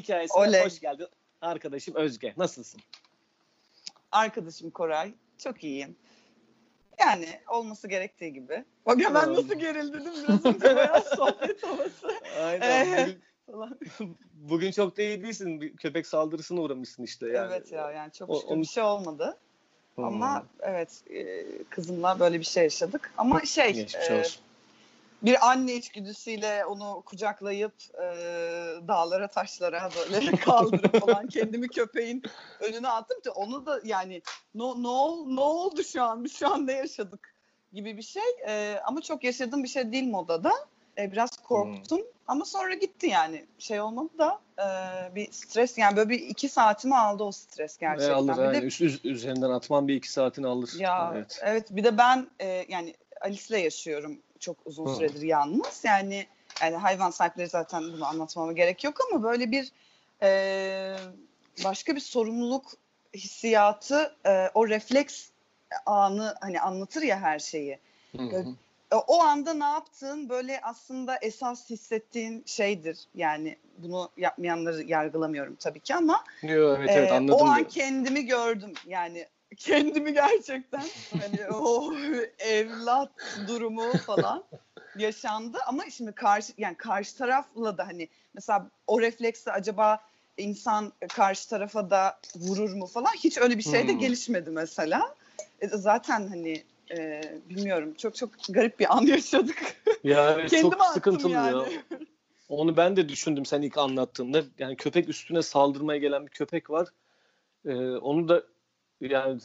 hikayesine Oley. hoş geldin. Arkadaşım Özge. Nasılsın? Arkadaşım Koray. Çok iyiyim. Yani olması gerektiği gibi. Bak hemen Tamam. nasıl gerildi değil mi? Biraz önce bayağı sohbet havası Aynen. Ee, Bugün, falan. bugün çok da iyi değilsin. Bir köpek saldırısına uğramışsın işte. Yani. Evet ya yani çok O- şükür onu- bir şey olmadı. Hmm. Ama evet e, kızımla böyle bir şey yaşadık. Ama şey Geçmiş e, olsun. Bir anne içgüdüsüyle onu kucaklayıp e, dağlara taşlara böyle kaldırıp falan kendimi köpeğin önüne attım ki onu da yani ne ne ol- ne oldu şu an biz şu an ne yaşadık gibi bir şey E, ama çok yaşadığım bir şey değil modada E, biraz korktum ama sonra gitti yani şey olmadı da e, bir stres yani böyle bir iki saatimi aldı o stres gerçekten. E, alır Bir de. Üst, üst- üzerinden atman bir iki saatini alır. ya Evet. evet. bir de ben e, yani Alice'le yaşıyorum çok uzun Hı. süredir yalnız. Yani yani hayvan sahipleri zaten bunu anlatmama gerek yok ama böyle bir e, başka bir sorumluluk hissiyatı e, o refleks anı hani anlatır ya her şeyi. Böyle- E, o anda ne yaptığın böyle aslında esas hissettiğin şeydir. Yani bunu yapmayanları yargılamıyorum tabii ki ama Yo, evet evet anladım. O an diyorum. kendimi gördüm yani kendimi gerçekten hani o evlat durumu falan yaşandı ama şimdi karşı yani karşı tarafla da hani mesela o refleksle acaba insan karşı tarafa da vurur mu falan hiç öyle bir şey de Hmm. gelişmedi mesela. E, zaten hani e, bilmiyorum çok çok garip bir an yaşadık. Ya evet, Kendime çok sıkıntılı yani. ya. Onu ben de düşündüm sen ilk anlattığında. Yani köpek üstüne saldırmaya gelen bir köpek var. Ee, onu da yani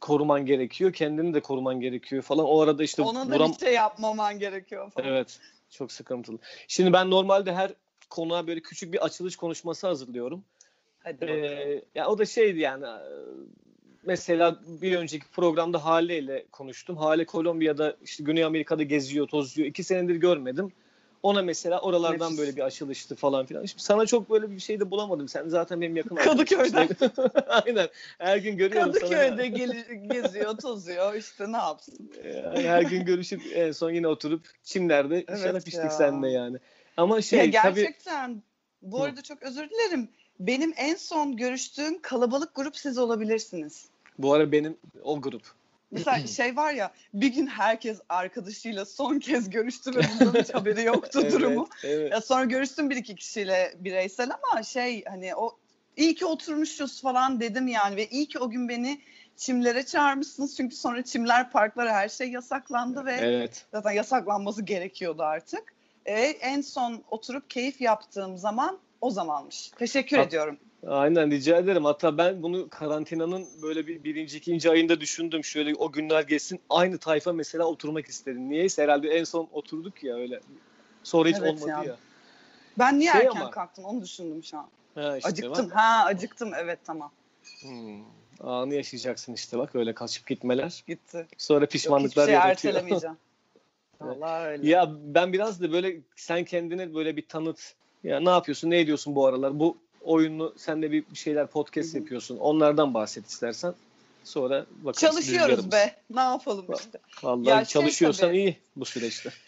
koruman gerekiyor. Kendini de koruman gerekiyor falan. O arada işte Ona da vuram... bir şey yapmaman gerekiyor falan. Evet. Çok sıkıntılı. Şimdi ben normalde her konuğa böyle küçük bir açılış konuşması hazırlıyorum. Hadi. Ee, ya o da şeydi yani e, mesela bir önceki programda Hale ile konuştum. Hale Kolombiya'da işte Güney Amerika'da geziyor, tozuyor. İki senedir görmedim. Ona mesela oralardan Nefis. böyle bir açılıştı falan filan. Şimdi sana çok böyle bir şey de bulamadım. Sen zaten benim yakın Kadıköy'den. Aynen. Her gün görüyorum Kadıköy'de geli- geziyor, tozuyor işte ne yapsın? Yani her gün görüşüp en son yine oturup çimlerde Evet şarap içtik seninle yani. Ama şey ya tabii gerçekten bu Hı. arada çok özür dilerim. Benim en son görüştüğüm kalabalık grup siz olabilirsiniz. bu ara benim o grup. Mesela şey var ya bir gün herkes arkadaşıyla son kez görüştü ve bundan hiç haberi yoktu durumu. Evet, evet. Ya sonra görüştüm bir iki kişiyle bireysel ama şey hani o iyi ki oturmuşuz falan dedim yani ve iyi ki o gün beni çimlere çağırmışsınız çünkü sonra çimler parklara her şey yasaklandı ve Evet. zaten yasaklanması gerekiyordu artık. E, en son oturup keyif yaptığım zaman o zamanmış. Teşekkür Hat- ediyorum. Aynen rica ederim. Hatta ben bunu karantinanın böyle bir birinci, ikinci ayında düşündüm. Şöyle o günler geçsin. Aynı tayfa mesela oturmak istedim. Niyeyse herhalde en son oturduk ya öyle. Sonra hiç Evet olmadı ya. ya. Ben niye Şey erken ama- kalktım onu düşündüm şu an. Ha işte acıktım. Ha acıktım evet tamam. Hmm. Anı yaşayacaksın işte bak öyle kaçıp gitmeler. Gitti. Sonra Yok hiçbir pişmanlıklar şey yaratıyor. ertelemeyeceğim. Vallahi öyle. ya ben biraz da böyle sen kendine böyle bir tanıt. Ya ne yapıyorsun, ne ediyorsun bu aralar? Bu oyunu sen de bir bir şeyler podcast yapıyorsun. Onlardan bahset istersen. Sonra bakarız. Çalışıyoruz be. Ne yapalım işte. Vallahi Ya şey çalışıyorsan tabii. iyi bu süreçte.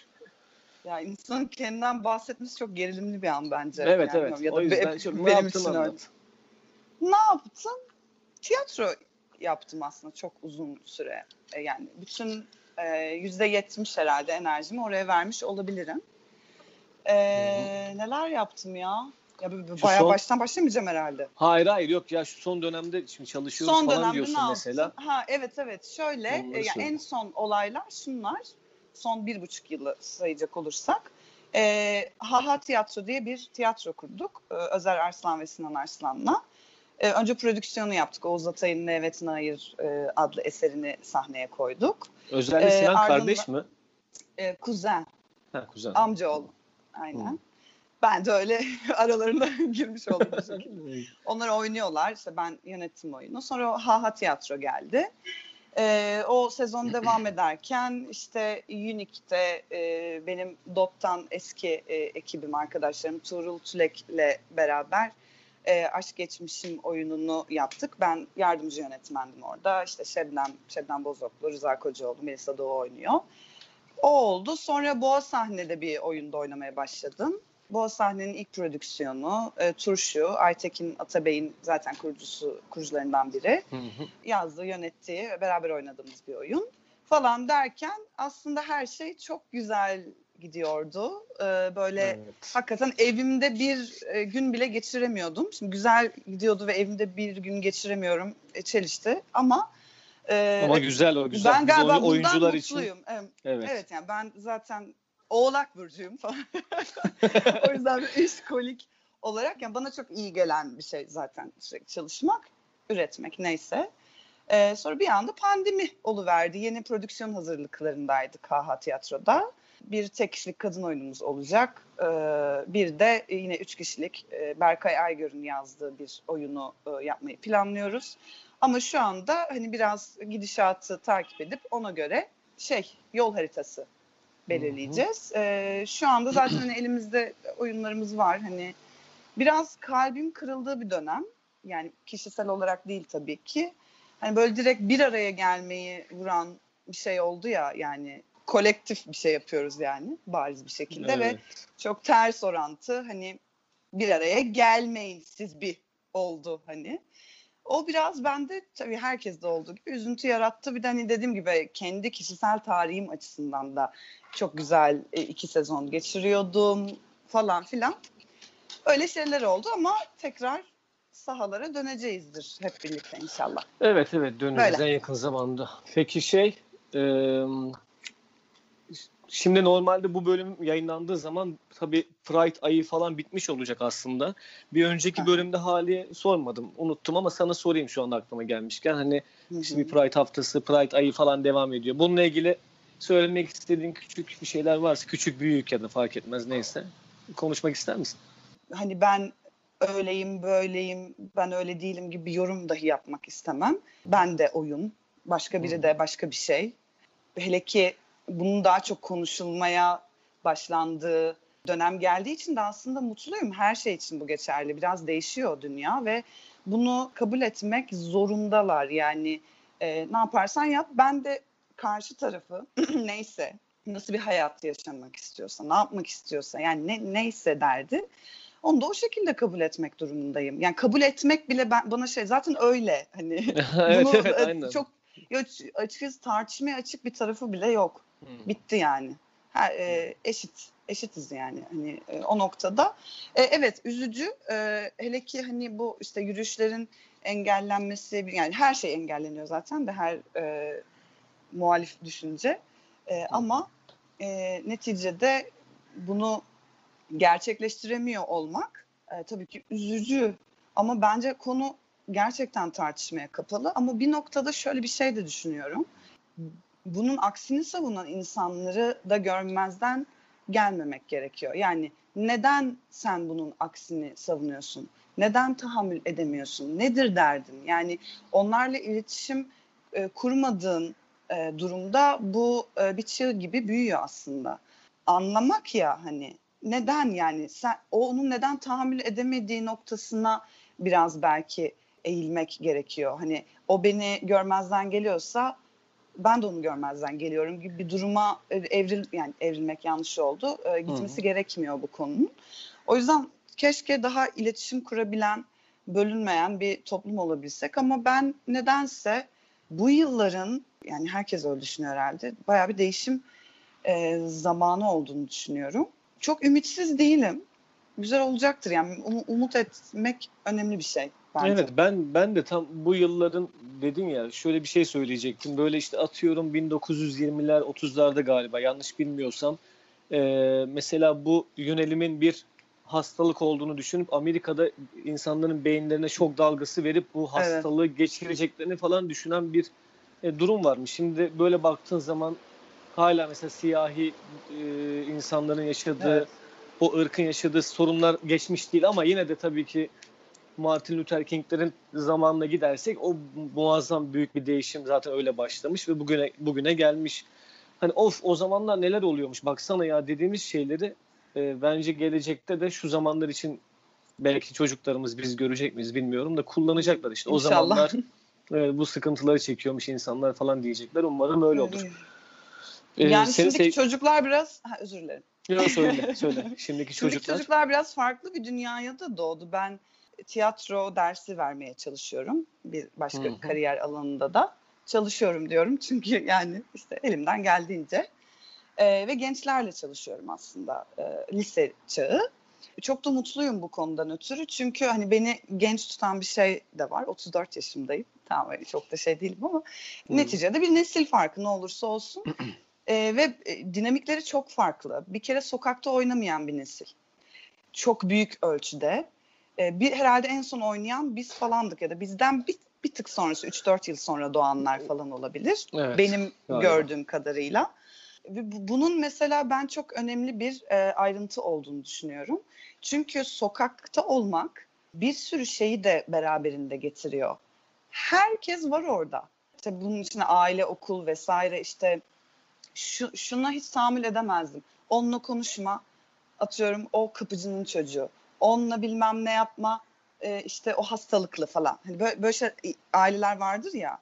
Ya insanın kendinden bahsetmesi çok gerilimli bir an bence. Evet Yani evet. Ya da o yüzden be- çok ne benim yaptın için öyle. Ne yaptım? Tiyatro yaptım aslında çok uzun süre. E, Yani bütün yüzde yetmiş herhalde enerjimi oraya vermiş olabilirim. E, neler yaptım ya? Ya bayağı son- baştan başlamayacağım herhalde. Hayır hayır yok ya şu son dönemde şimdi çalışıyoruz Son falan diyorsun ne mesela. Ha evet evet şöyle e, ya en son olaylar şunlar. Son bir buçuk yılı sayacak olursak. E, Haha Tiyatro diye bir tiyatro kurduk. E, Özer Arslan ve Sinan Arslan'la. E, önce prodüksiyonu yaptık. Oğuz Atay'ın Evet Nair e, adlı eserini sahneye koyduk. Özellikle Ee, Sinan ardından- kardeş mi? E, kuzen, Ha kuzen. amcaoğlu. Aynen. Hı. Ben de öyle aralarında girmiş oldum. bu şekilde. Onlar oynuyorlar. İşte ben yönettim oyunu. Sonra o Haha Tiyatro geldi. Ee, o sezon devam ederken işte Unique'de e, benim Dot'tan eski e, ekibim arkadaşlarım Tuğrul Tülek'le beraber e, Aşk Geçmişim oyununu yaptık. Ben yardımcı yönetmendim orada. İşte Şebnem, Şebnem Bozoklu, Rıza Kocaoğlu, Melisa Doğu oynuyor. O oldu. Sonra Boğa sahnede bir oyunda oynamaya başladım. Bu sahnenin ilk prodüksiyonu. E, Turşu, Aytekin Atabey'in zaten kurucusu, kurucularından biri. Hı hı. Yazdığı, yönettiği beraber oynadığımız bir oyun. Falan derken aslında her şey çok güzel gidiyordu. E, böyle Evet. hakikaten evimde bir e, gün bile geçiremiyordum. Şimdi güzel gidiyordu ve evimde bir gün geçiremiyorum. E, çelişti ama e, Ama güzel o güzel. ben Biz galiba oy- bundan oyuncular için mutluyum. Evet. evet. Evet yani ben zaten Oğlak burcuyum falan. o yüzden bir işkolik olarak yani bana çok iyi gelen bir şey zaten sürekli çalışmak, üretmek neyse. Ee, sonra bir anda pandemi oluverdi. Yeni prodüksiyon hazırlıklarındaydı KH Tiyatro'da. Bir tek kişilik kadın oyunumuz olacak. Ee, bir de yine üç kişilik e, Berkay Aygör'ün yazdığı bir oyunu e, yapmayı planlıyoruz. Ama şu anda hani biraz gidişatı takip edip ona göre şey yol haritası belirleyeceğiz. Ee, şu anda zaten hani elimizde oyunlarımız var. Hani biraz kalbim kırıldığı bir dönem. Yani kişisel olarak değil tabii ki. Hani böyle direkt bir araya gelmeyi vuran bir şey oldu ya yani kolektif bir şey yapıyoruz yani bariz bir şekilde ve Evet. çok ters orantı hani bir araya gelmeyin siz bir oldu hani. O biraz bende tabii herkeste olduğu gibi üzüntü yarattı. Bir de hani dediğim gibi kendi kişisel tarihim açısından da çok güzel e, iki sezon geçiriyordum falan filan. Öyle şeyler oldu ama tekrar sahalara döneceğizdir hep birlikte inşallah. Evet evet döneceğiz Böyle. en yakın zamanda. Peki şey e, şimdi normalde bu bölüm yayınlandığı zaman tabii Pride ayı falan bitmiş olacak aslında. Bir önceki bölümde hali sormadım. Unuttum ama sana sorayım şu anda aklıma gelmişken. Hani hı. şimdi Pride haftası, Pride ayı falan devam ediyor. Bununla ilgili söylemek istediğin küçük bir şeyler varsa küçük büyük ya da fark etmez neyse. Konuşmak ister misin? hani ben öyleyim böyleyim ben öyle değilim gibi bir yorum dahi yapmak istemem. Ben de oyun başka biri de başka bir şey. Hele ki bunun daha çok konuşulmaya başlandığı dönem geldiği için de aslında mutluyum. Her şey için bu geçerli. Biraz değişiyor dünya ve bunu kabul etmek zorundalar. Yani e, ne yaparsan yap. Ben de karşı tarafı neyse nasıl bir hayat yaşamak istiyorsa, ne yapmak istiyorsa yani ne, neyse derdi. Onu da o şekilde kabul etmek durumundayım. Yani kabul etmek bile ben, bana şey zaten öyle hani evet bunu evet e, aynen. çok açıkçası tartışmaya açık bir tarafı bile yok. Hı. Bitti yani. Ha, e, eşit eşitiz yani hani e, o noktada. E, evet üzücü. E, hele ki hani bu işte yürüyüşlerin engellenmesi yani her şey engelleniyor zaten de her e, muhalif düşünce. E, ama e, neticede bunu gerçekleştiremiyor olmak e, tabii ki üzücü. Ama bence konu gerçekten tartışmaya kapalı. Ama bir noktada şöyle bir şey de düşünüyorum. Bunun aksini savunan insanları da görmezden gelmemek gerekiyor. Yani neden sen bunun aksini savunuyorsun? Neden tahammül edemiyorsun? Nedir derdin? Yani onlarla iletişim e, kurmadığın e, durumda bu e, bir çığ gibi büyüyor aslında. Anlamak ya hani neden yani sen o onun neden tahammül edemediği noktasına biraz belki eğilmek gerekiyor. Hani o beni görmezden geliyorsa ben de onu görmezden geliyorum gibi bir duruma evril yani evrilmek yanlış oldu. E, gitmesi Hı hı. gerekmiyor bu konunun. O yüzden keşke daha iletişim kurabilen, bölünmeyen bir toplum olabilsek ama ben nedense bu yılların yani herkes öyle düşünüyor herhalde. Bayağı bir değişim e, zamanı olduğunu düşünüyorum. Çok ümitsiz değilim. Güzel olacaktır yani um- umut etmek önemli bir şey bence. Evet ben ben de tam bu yılların dedin ya şöyle bir şey söyleyecektim. Böyle işte atıyorum 1920'ler 30'larda galiba yanlış bilmiyorsam eee, mesela bu yönelimin bir hastalık olduğunu düşünüp Amerika'da insanların beyinlerine şok dalgası verip bu Evet. hastalığı geçireceklerini falan düşünen bir e, durum varmış. Şimdi böyle baktığın zaman hala mesela siyahi e, insanların yaşadığı Evet. o ırkın yaşadığı sorunlar geçmiş değil ama yine de tabii ki Martin Luther King'lerin zamanına gidersek o muazzam büyük bir değişim zaten öyle başlamış ve bugüne bugüne gelmiş. Hani of o zamanlar neler oluyormuş baksana ya dediğimiz şeyleri e, bence gelecekte de şu zamanlar için belki çocuklarımız biz görecek miyiz bilmiyorum da kullanacaklar işte. O İnşallah. zamanlar evet, bu sıkıntıları çekiyormuş insanlar falan diyecekler. Umarım öyle olur. Ee, yani seni şimdiki sev- çocuklar biraz ha, özür dilerim. Yok söyle söyle. Şimdiki Şimdiki çocuklar. çocuklar biraz farklı bir dünyaya da doğdu. Ben tiyatro dersi vermeye çalışıyorum. Bir başka Hı hı. kariyer alanında da çalışıyorum diyorum. Çünkü yani işte elimden geldiğince. Ee, ve gençlerle çalışıyorum aslında e, lise çağı. Çok da mutluyum bu konudan ötürü. Çünkü hani beni genç tutan bir şey de var. 34 yaşındayım. Tamam öyle çok da şey değilim ama Hı. neticede bir nesil farkı ne olursa olsun. Ee, ve e, dinamikleri çok farklı. Bir kere sokakta oynamayan bir nesil. Çok büyük ölçüde. Ee, bir herhalde en son oynayan biz falandık ya da bizden bir, bir tık sonrası 3-4 yıl sonra doğanlar falan olabilir. Evet, Benim galiba. gördüğüm kadarıyla. Bunun mesela ben çok önemli bir e, ayrıntı olduğunu düşünüyorum. Çünkü sokakta olmak bir sürü şeyi de beraberinde getiriyor. Herkes var orada. İşte bunun içine aile, okul vesaire işte şu, şuna hiç tahammül edemezdim. Onunla konuşma, atıyorum o kapıcının çocuğu. Onunla bilmem ne yapma, e, işte o hastalıklı falan. Hani böyle, böyle şey, aileler vardır ya.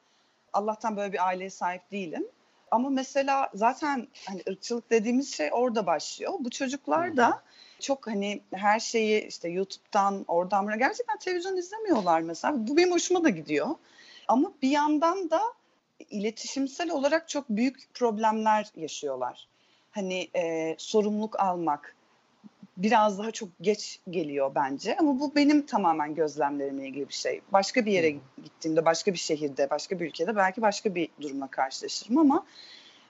Allah'tan böyle bir aileye sahip değilim. Ama mesela zaten hani ırkçılık dediğimiz şey orada başlıyor. Bu çocuklar da çok hani her şeyi işte YouTube'dan oradan buraya gerçekten televizyon izlemiyorlar mesela. Bu benim hoşuma da gidiyor. Ama bir yandan da iletişimsel olarak çok büyük problemler yaşıyorlar. Hani e, sorumluluk almak biraz daha çok geç geliyor bence ama bu benim tamamen gözlemlerimle ilgili bir şey. Başka bir yere gittiğimde, başka bir şehirde, başka bir ülkede belki başka bir durumla karşılaşırım ama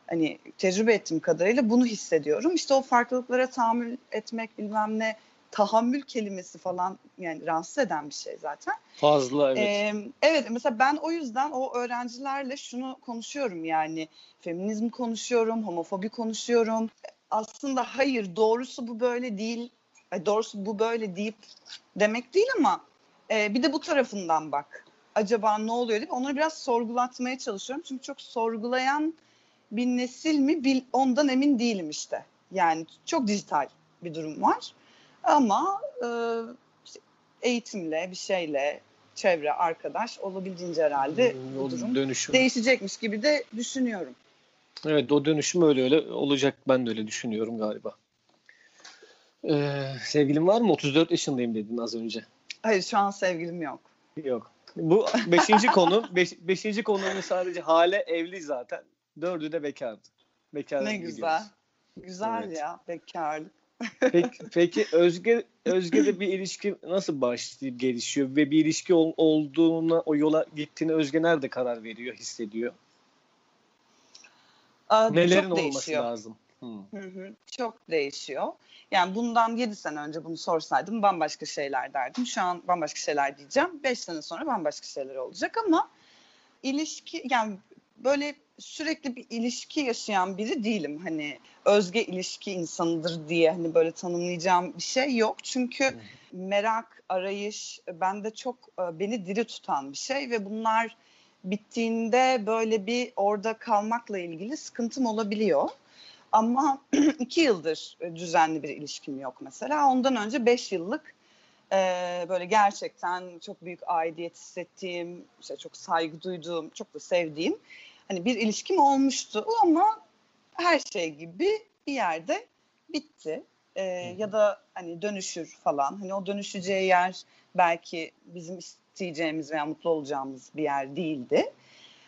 hani tecrübe ettiğim kadarıyla bunu hissediyorum. İşte o farklılıklara tahammül etmek bilmem ne tahammül kelimesi falan yani rahatsız eden bir şey zaten. Fazla evet. Ee, evet mesela ben o yüzden o öğrencilerle şunu konuşuyorum yani feminizm konuşuyorum, homofobi konuşuyorum. Aslında hayır doğrusu bu böyle değil, doğrusu bu böyle deyip demek değil ama e, bir de bu tarafından bak. Acaba ne oluyor deyip onları biraz sorgulatmaya çalışıyorum. Çünkü çok sorgulayan bir nesil mi bil, ondan emin değilim işte. Yani çok dijital bir durum var. Ama e, işte eğitimle bir şeyle çevre, arkadaş olabildiğince herhalde Hmm, bu durum dönüşüm. değişecekmiş gibi de düşünüyorum. Evet o dönüşüm öyle öyle olacak ben de öyle düşünüyorum galiba. Ee, sevgilin var mı? 34 yaşındayım dedin az önce. Hayır şu an sevgilim yok. Yok. Bu beşinci konu. Beş, beşinci konunun sadece hale evli zaten. Dördü de bekardı. Bekar ne gidiyoruz. güzel. Güzel Evet. ya bekarlık. Peki, peki Özge Özge'de bir ilişki nasıl başlayıp gelişiyor ve bir ilişki ol- olduğuna o yola gittiğine Özge nerede karar veriyor, hissediyor? Nelerin çok olması değişiyor. lazım? Hmm. Hı hı, çok değişiyor. Yani bundan 7 sene önce bunu sorsaydım bambaşka şeyler derdim. Şu an bambaşka şeyler diyeceğim. 5 sene sonra bambaşka şeyler olacak ama ilişki yani böyle sürekli bir ilişki yaşayan biri değilim. Hani özge ilişki insanıdır diye hani böyle tanımlayacağım bir şey yok. Çünkü merak, arayış bende çok e, beni diri tutan bir şey ve bunlar bittiğinde böyle bir orada kalmakla ilgili sıkıntım olabiliyor. Ama iki yıldır e, düzenli bir ilişkim yok mesela. Ondan önce beş yıllık e, böyle gerçekten çok büyük aidiyet hissettiğim, işte çok saygı duyduğum, çok da sevdiğim hani bir ilişkim olmuştu ama her şey gibi bir yerde bitti. E, ya da hani dönüşür falan. Hani o dönüşeceği yer belki bizim isteyeceğimiz veya mutlu olacağımız bir yer değildi.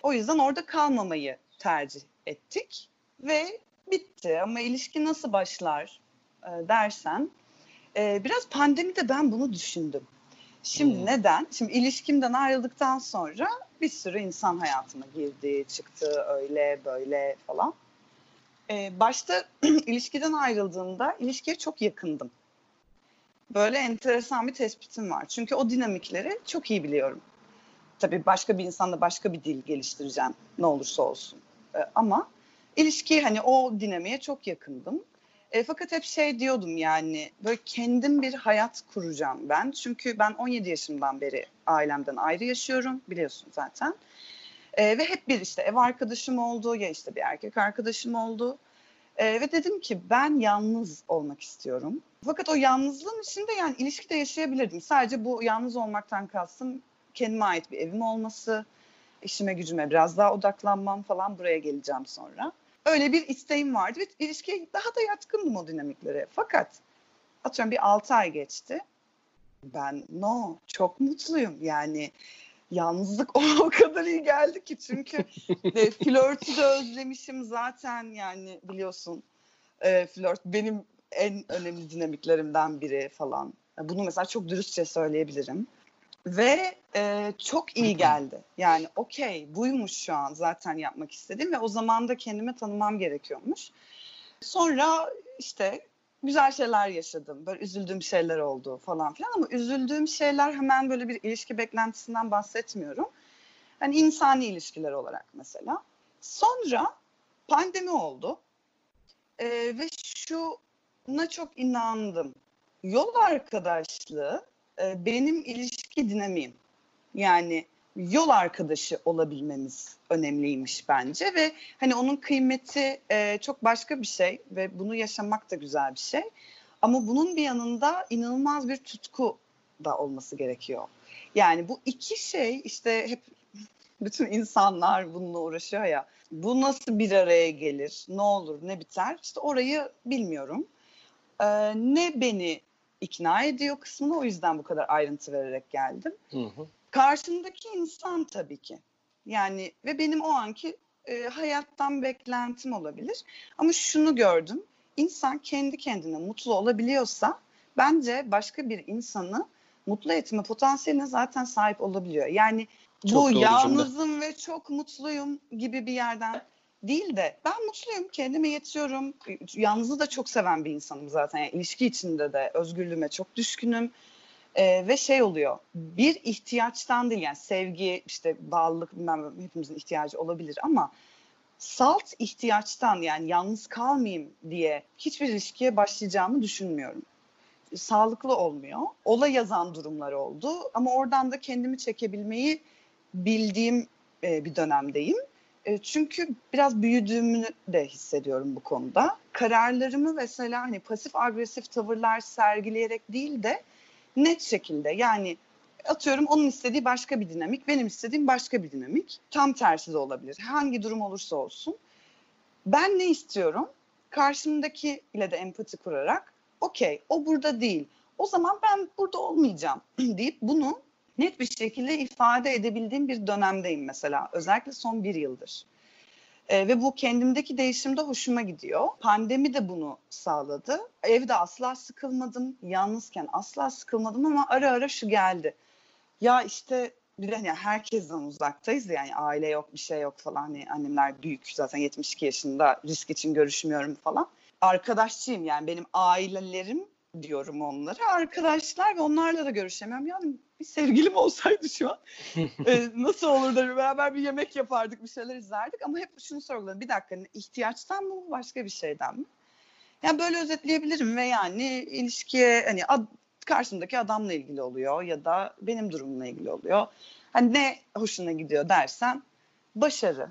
O yüzden orada kalmamayı tercih ettik ve bitti. Ama ilişki nasıl başlar e, dersen e, biraz pandemide ben bunu düşündüm. Şimdi Hmm. neden? Şimdi ilişkimden ayrıldıktan sonra bir sürü insan hayatıma girdi, çıktı öyle böyle falan. E, başta ilişkiden ayrıldığımda ilişkiye çok yakındım. Böyle enteresan bir tespitim var. Çünkü o dinamikleri çok iyi biliyorum. Tabii başka bir insanla başka bir dil geliştireceğim ne olursa olsun. E, ama ilişki hani o dinamiğe çok yakındım. E, fakat hep şey diyordum yani böyle kendim bir hayat kuracağım ben. Çünkü ben 17 yaşımdan beri ailemden ayrı yaşıyorum biliyorsun zaten. E, ve hep bir işte ev arkadaşım oldu ya işte bir erkek arkadaşım oldu. E, ve dedim ki ben yalnız olmak istiyorum. Fakat o yalnızlığın içinde yani ilişkide yaşayabilirdim. Sadece bu yalnız olmaktan kastım kendime ait bir evim olması, işime gücüme biraz daha odaklanmam falan buraya geleceğim sonra. öyle bir isteğim vardı ve ilişkiye daha da yatkındım o dinamiklere. Fakat atıyorum bir 6 ay geçti. Ben no çok mutluyum yani yalnızlık o kadar iyi geldi ki çünkü e, flörtü de özlemişim zaten yani biliyorsun e, flört benim en önemli dinamiklerimden biri falan. Bunu mesela çok dürüstçe söyleyebilirim. Ve e, çok iyi geldi. Yani okey buymuş şu an zaten yapmak istediğim ve o zaman da kendime tanımam gerekiyormuş. Sonra işte güzel şeyler yaşadım. Böyle üzüldüğüm şeyler oldu falan filan ama üzüldüğüm şeyler hemen böyle bir ilişki beklentisinden bahsetmiyorum. Hani insani ilişkiler olarak mesela. Sonra pandemi oldu. Ee, ve şuna çok inandım. Yol arkadaşlığı e, benim ilişki dinamiğim. Yani yol arkadaşı olabilmemiz önemliymiş bence ve hani onun kıymeti e, çok başka bir şey ve bunu yaşamak da güzel bir şey. Ama bunun bir yanında inanılmaz bir tutku da olması gerekiyor. Yani bu iki şey işte hep bütün insanlar bununla uğraşıyor ya. Bu nasıl bir araya gelir? Ne olur, ne biter? İşte orayı bilmiyorum. Ee, ne beni ikna ediyor kısmına o yüzden bu kadar ayrıntı vererek geldim. Hı hı. Karşımdaki insan tabii ki. Yani ve benim o anki e, hayattan beklentim olabilir. Ama şunu gördüm. İnsan kendi kendine mutlu olabiliyorsa bence başka bir insanı mutlu etme potansiyeline zaten sahip olabiliyor. Yani çok bu yalnızım cümle. ve çok mutluyum gibi bir yerden değil de ben mutluyum, kendime yetiyorum. Yalnızlığı da çok seven bir insanım zaten. Yani ilişki içinde de özgürlüğüme çok düşkünüm. Ee, ve şey oluyor bir ihtiyaçtan değil yani sevgi işte bağlılık bilmem hepimizin ihtiyacı olabilir ama salt ihtiyaçtan yani yalnız kalmayayım diye hiçbir ilişkiye başlayacağımı düşünmüyorum. Sağlıklı olmuyor. Ola yazan durumlar oldu ama oradan da kendimi çekebilmeyi bildiğim e, bir dönemdeyim. E, çünkü biraz büyüdüğümü de hissediyorum bu konuda. Kararlarımı mesela hani pasif agresif tavırlar sergileyerek değil de net şekilde yani atıyorum onun istediği başka bir dinamik, benim istediğim başka bir dinamik. Tam tersi de olabilir. Hangi durum olursa olsun. Ben ne istiyorum? Karşımdaki ile de empati kurarak okey o burada değil. O zaman ben burada olmayacağım deyip bunu net bir şekilde ifade edebildiğim bir dönemdeyim mesela. Özellikle son bir yıldır. E, ve bu kendimdeki değişimde hoşuma gidiyor. Pandemi de bunu sağladı. Evde asla sıkılmadım. Yalnızken asla sıkılmadım ama ara ara şu geldi. Ya işte bir de hani herkesten uzaktayız yani aile yok bir şey yok falan. Hani annemler büyük zaten 72 yaşında risk için görüşmüyorum falan. Arkadaşçıyım yani benim ailelerim diyorum onlara. Arkadaşlar ve onlarla da görüşemiyorum. Yani bir sevgilim olsaydı şu an e, nasıl olur da beraber bir yemek yapardık, bir şeyler izlerdik. Ama hep şunu sorguladım. Bir dakika ihtiyaçtan mı başka bir şeyden mi? Yani böyle özetleyebilirim ve yani ilişkiye hani ad, karşımdaki adamla ilgili oluyor ya da benim durumumla ilgili oluyor. Hani ne hoşuna gidiyor dersen başarı,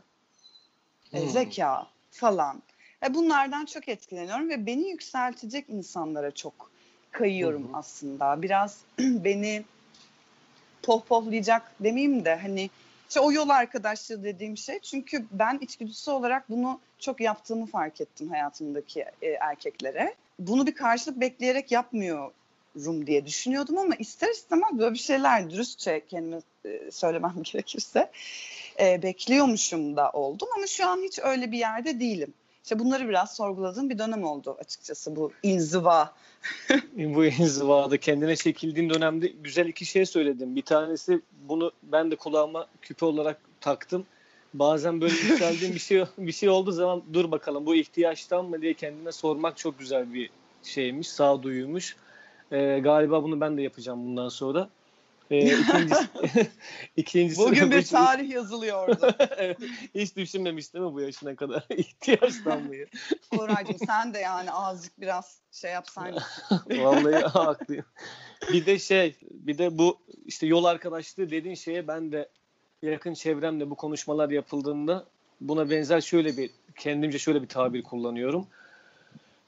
e, hmm. zeka falan. E bunlardan çok etkileniyorum ve beni yükseltecek insanlara çok kayıyorum hı aslında. Biraz beni pohpohlayacak demeyeyim de hani işte o yol arkadaşlığı dediğim şey. Çünkü ben içgüdüsü olarak bunu çok yaptığımı fark ettim hayatımdaki e, erkeklere. Bunu bir karşılık bekleyerek yapmıyorum diye düşünüyordum ama ister istemez böyle bir şeyler dürüstçe kendime e, söylemem gerekirse e, bekliyormuşum da oldum ama şu an hiç öyle bir yerde değilim. İşte bunları biraz sorguladığım bir dönem oldu açıkçası bu inziva. bu inzivada kendine çekildiğin dönemde güzel iki şey söyledim. Bir tanesi bunu ben de kulağıma küpe olarak taktım. Bazen böyle yükseldiğim bir şey bir şey olduğu zaman dur bakalım bu ihtiyaçtan mı diye kendime sormak çok güzel bir şeymiş, sağduyuymuş. Ee, galiba bunu ben de yapacağım bundan sonra. Ee, ikincisi, ikincisi Bugün bir tarih yazılıyor orada. Hiç düşünmemiştim mi bu yaşına kadar ihtiyaçlanmayı? Koraycığım sen de yani azıcık biraz şey yapsaydın. Vallahi haklıyım. Bir de şey, bir de bu işte yol arkadaşlığı dediğin şeye ben de yakın çevremde bu konuşmalar yapıldığında buna benzer şöyle bir kendimce şöyle bir tabir kullanıyorum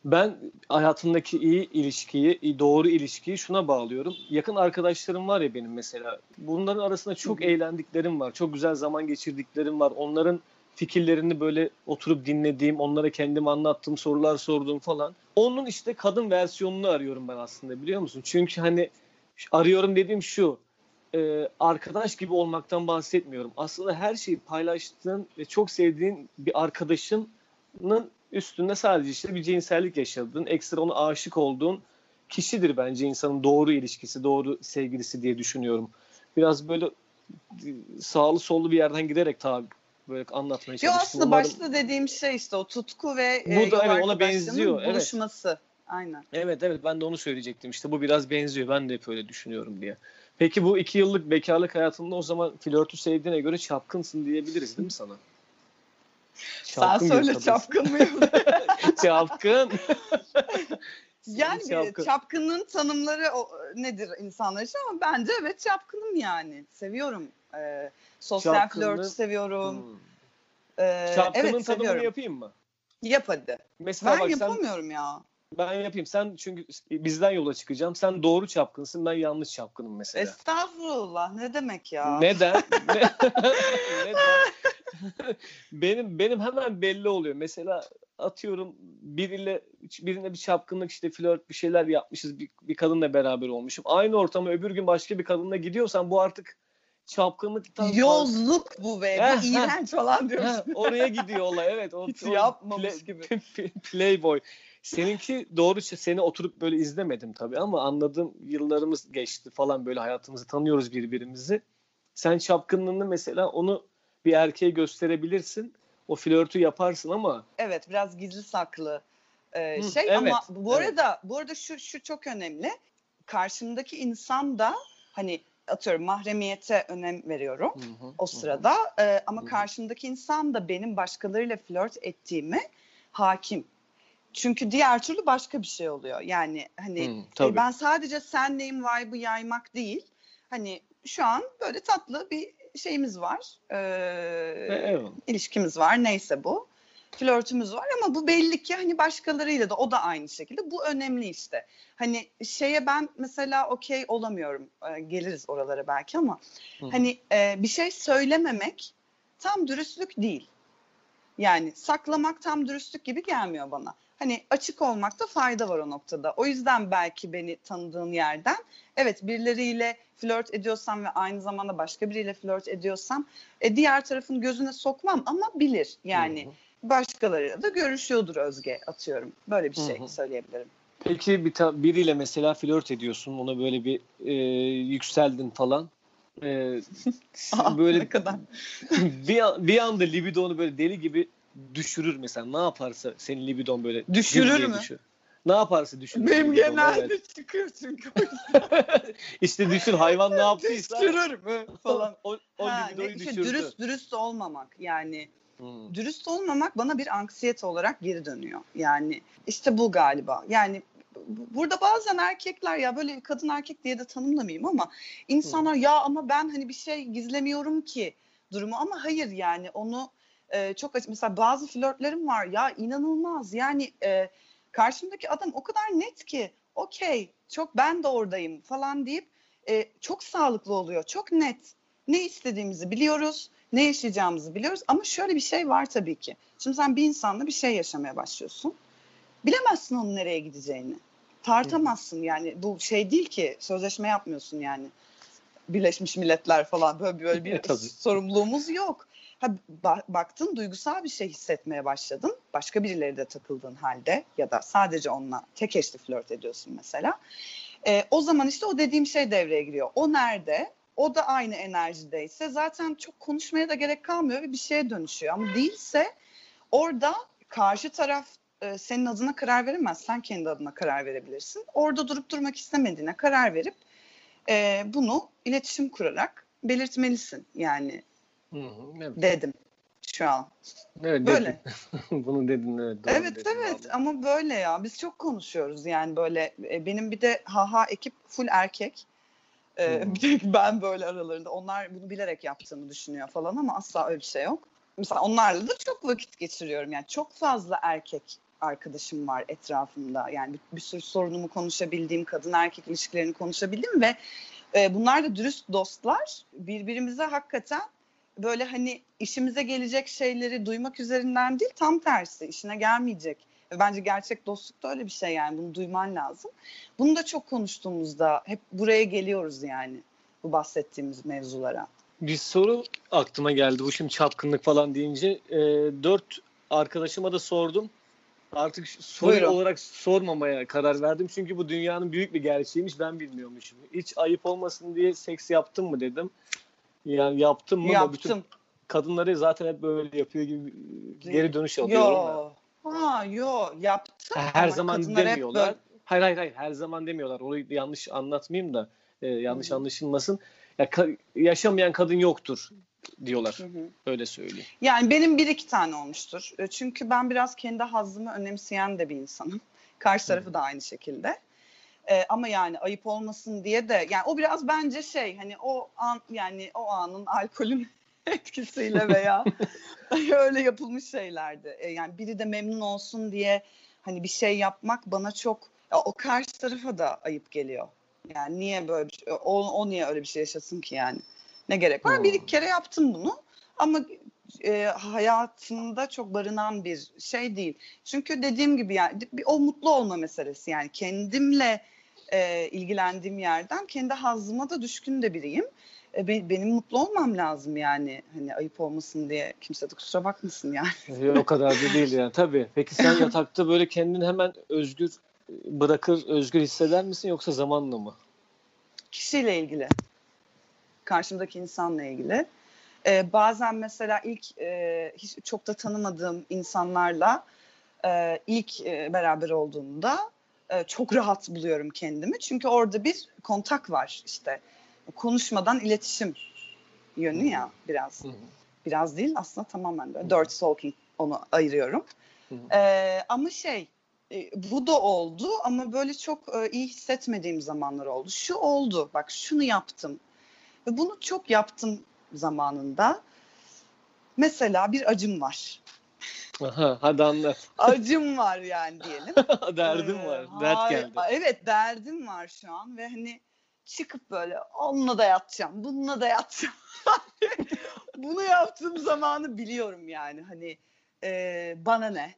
ben hayatımdaki iyi ilişkiyi, doğru ilişkiyi şuna bağlıyorum. Yakın arkadaşlarım var ya benim mesela. Bunların arasında çok eğlendiklerim var. Çok güzel zaman geçirdiklerim var. Onların fikirlerini böyle oturup dinlediğim, onlara kendim anlattığım, sorular sorduğum falan. Onun işte kadın versiyonunu arıyorum ben aslında biliyor musun? Çünkü hani arıyorum dediğim şu, e, arkadaş gibi olmaktan bahsetmiyorum. Aslında her şeyi paylaştığın ve çok sevdiğin bir arkadaşının üstünde sadece işte bir cinsellik yaşadığın, ekstra ona aşık olduğun kişidir bence insanın doğru ilişkisi, doğru sevgilisi diye düşünüyorum. Biraz böyle sağlı sollu bir yerden giderek tabi böyle anlatmaya çalıştım. Yo aslında Umarım... başta dediğim şey işte o tutku ve bu da evet, ona benziyor. buluşması. Evet. Aynen. Evet evet ben de onu söyleyecektim işte bu biraz benziyor ben de hep öyle düşünüyorum diye. Peki bu iki yıllık bekarlık hayatında o zaman flörtü sevdiğine göre çapkınsın diyebiliriz değil mi sana? Çapkın Sen söyle çapkın mıyım? çapkın. yani çapkın. çapkınlığın tanımları o, nedir insanlar için ama bence evet çapkınım yani. Seviyorum. Ee, sosyal Çapkınlığı... flört seviyorum. Hmm. Ee, Çapkının evet, tanımını seviyorum. yapayım mı? Yap hadi. Mesela ben bak, yapamıyorum sen, ya. Ben yapayım. Sen çünkü bizden yola çıkacağım. Sen doğru çapkınsın. Ben yanlış çapkınım mesela. Estağfurullah. Ne demek ya? Neden? Neden? benim benim hemen belli oluyor. Mesela atıyorum biriyle birine bir çapkınlık işte flört bir şeyler yapmışız. Bir, bir kadınla beraber olmuşum. Aynı ortama öbür gün başka bir kadınla gidiyorsan bu artık çapkınlıktan yozluk bu be. Eh, bu iğrenç falan diyorsun. oraya gidiyor olay evet. O, Hiç o, yapmamış play, gibi. Playboy. Seninki doğru seni oturup böyle izlemedim tabii ama anladığım yıllarımız geçti falan böyle hayatımızı tanıyoruz birbirimizi. Sen çapkınlığını mesela onu bir erkeğe gösterebilirsin. O flörtü yaparsın ama Evet, biraz gizli saklı e, Hı, şey evet, ama bu arada evet. bu arada şu şu çok önemli. Karşımdaki insan da hani atıyorum mahremiyete önem veriyorum hı hı, o sırada hı. E, ama hı. karşımdaki insan da benim başkalarıyla flört ettiğimi hakim. Çünkü diğer türlü başka bir şey oluyor. Yani hani hmm, e, ben sadece senleyim vibe'ı yaymak değil. Hani şu an böyle tatlı bir şeyimiz var. Ee, evet. ilişkimiz var neyse bu. Flörtümüz var ama bu belli ki hani başkalarıyla da o da aynı şekilde. Bu önemli işte. Hani şeye ben mesela okey olamıyorum. Ee, geliriz oralara belki ama Hı. hani e, bir şey söylememek tam dürüstlük değil. Yani saklamak tam dürüstlük gibi gelmiyor bana hani açık olmakta fayda var o noktada. O yüzden belki beni tanıdığın yerden evet birileriyle flört ediyorsam ve aynı zamanda başka biriyle flört ediyorsam e, diğer tarafın gözüne sokmam ama bilir. Yani Hı-hı. başkalarıyla da görüşüyordur Özge atıyorum. Böyle bir şey Hı-hı. söyleyebilirim. Peki bir ta- biriyle mesela flört ediyorsun. Ona böyle bir e, yükseldin falan. E, böyle kadar. bir, bir anda libidonu böyle deli gibi düşürür mesela. Ne yaparsa senin libidon böyle düşürür mü? Düşür. Ne yaparsa düşürür. Benim genelde evet. çıkıyor çünkü işte düşün hayvan ne yaptıysa. Düşürür mü falan. o, o ha, libidoyu işte düşürdü. Dürüst, dürüst olmamak yani. Hmm. Dürüst olmamak bana bir anksiyete olarak geri dönüyor. Yani işte bu galiba. Yani burada bazen erkekler ya böyle kadın erkek diye de tanımlamayayım ama insanlar hmm. ya ama ben hani bir şey gizlemiyorum ki durumu ama hayır yani onu e, çok açık. Mesela bazı flörtlerim var ya inanılmaz yani e, karşımdaki adam o kadar net ki okey çok ben de oradayım falan deyip e, çok sağlıklı oluyor. Çok net. Ne istediğimizi biliyoruz, ne yaşayacağımızı biliyoruz ama şöyle bir şey var tabii ki. Şimdi sen bir insanla bir şey yaşamaya başlıyorsun. Bilemezsin onun nereye gideceğini. Tartamazsın yani bu şey değil ki sözleşme yapmıyorsun yani. Birleşmiş Milletler falan böyle böyle bir sorumluluğumuz yok. Ha, ba- baktın duygusal bir şey hissetmeye başladın. Başka birileri de takıldığın halde ya da sadece onunla tek eşli flört ediyorsun mesela. E, o zaman işte o dediğim şey devreye giriyor. O nerede? O da aynı enerjideyse zaten çok konuşmaya da gerek kalmıyor ve bir şeye dönüşüyor. Ama değilse orada karşı taraf e, senin adına karar veremez. Sen kendi adına karar verebilirsin. Orada durup durmak istemediğine karar verip e, bunu iletişim kurarak belirtmelisin. Yani Hı hı, evet. dedim şu an. Evet, böyle. Bunu dedin evet. Evet dedin evet abi. ama böyle ya biz çok konuşuyoruz yani böyle e, benim bir de haha ekip full erkek. Ee, bir tek ben böyle aralarında onlar bunu bilerek yaptığımı düşünüyor falan ama asla öyle bir şey yok. Mesela onlarla da çok vakit geçiriyorum yani çok fazla erkek arkadaşım var etrafımda. Yani bir, bir sürü sorunumu konuşabildiğim, kadın erkek ilişkilerini konuşabildiğim ve e, bunlar da dürüst dostlar. Birbirimize hakikaten böyle hani işimize gelecek şeyleri duymak üzerinden değil tam tersi işine gelmeyecek. Ve bence gerçek dostluk da öyle bir şey yani bunu duyman lazım. Bunu da çok konuştuğumuzda hep buraya geliyoruz yani bu bahsettiğimiz mevzulara. Bir soru aklıma geldi bu şimdi çapkınlık falan deyince. E, dört arkadaşıma da sordum. Artık soru Buyurun. olarak sormamaya karar verdim. Çünkü bu dünyanın büyük bir gerçeğiymiş ben bilmiyormuşum. Hiç ayıp olmasın diye seks yaptın mı dedim. Yani yaptım mı? Ama Bütün Yaptım. kadınları zaten hep böyle yapıyor gibi geri dönüş alıyorum. Yo. Ha yo yaptım. Her Ama zaman hep demiyorlar. böyle- Hayır hayır hayır her zaman demiyorlar. Da yanlış anlatmayayım da e, yanlış Hı hı. anlaşılmasın. Ya ka- yaşamayan kadın yoktur diyorlar. Hı hı. Öyle söyleyeyim. Yani benim bir iki tane olmuştur. E, Çünkü ben biraz kendi hazzımı önemseyen de bir insanım. Karşı tarafı da aynı şekilde. E, ama yani ayıp olmasın diye de yani o biraz bence şey hani o an yani o anın alkolün etkisiyle veya öyle yapılmış şeylerdi. E, yani biri de memnun olsun diye hani bir şey yapmak bana çok ya o karşı tarafa da ayıp geliyor. Yani niye böyle bir şey, o, o niye öyle bir şey yaşasın ki yani? Ne gerek var? Hmm. Bir iki kere yaptım bunu ama e, hayatımda çok barınan bir şey değil. Çünkü dediğim gibi yani bir, o mutlu olma meselesi yani kendimle e, ilgilendiğim yerden kendi hazzıma da düşkün de biriyim. E, be- benim mutlu olmam lazım yani hani ayıp olmasın diye kimse de kusura bakmasın yani. Yok, o kadar da değil yani tabii. Peki sen yatakta böyle kendini hemen özgür bırakır, özgür hisseder misin yoksa zamanla mı? Kişiyle ilgili, karşımdaki insanla ilgili. E, bazen mesela ilk e, hiç çok da tanımadığım insanlarla e, ilk e, beraber olduğumda e, çok rahat buluyorum kendimi. Çünkü orada bir kontak var işte. Konuşmadan iletişim yönü ya biraz. Hı hı. Biraz değil aslında tamamen böyle. Dirty talking onu ayırıyorum. Hı hı. E, ama şey e, bu da oldu ama böyle çok e, iyi hissetmediğim zamanlar oldu. Şu oldu bak şunu yaptım. Ve bunu çok yaptım zamanında. Mesela bir acım var. Aha, hadi anlat. Acım var yani diyelim. Derdim Ee, var. Dert geldi. Evet derdim var şu an ve hani çıkıp böyle onunla da yatacağım, bununla da yatacağım. Bunu yaptığım zamanı biliyorum yani hani e, bana ne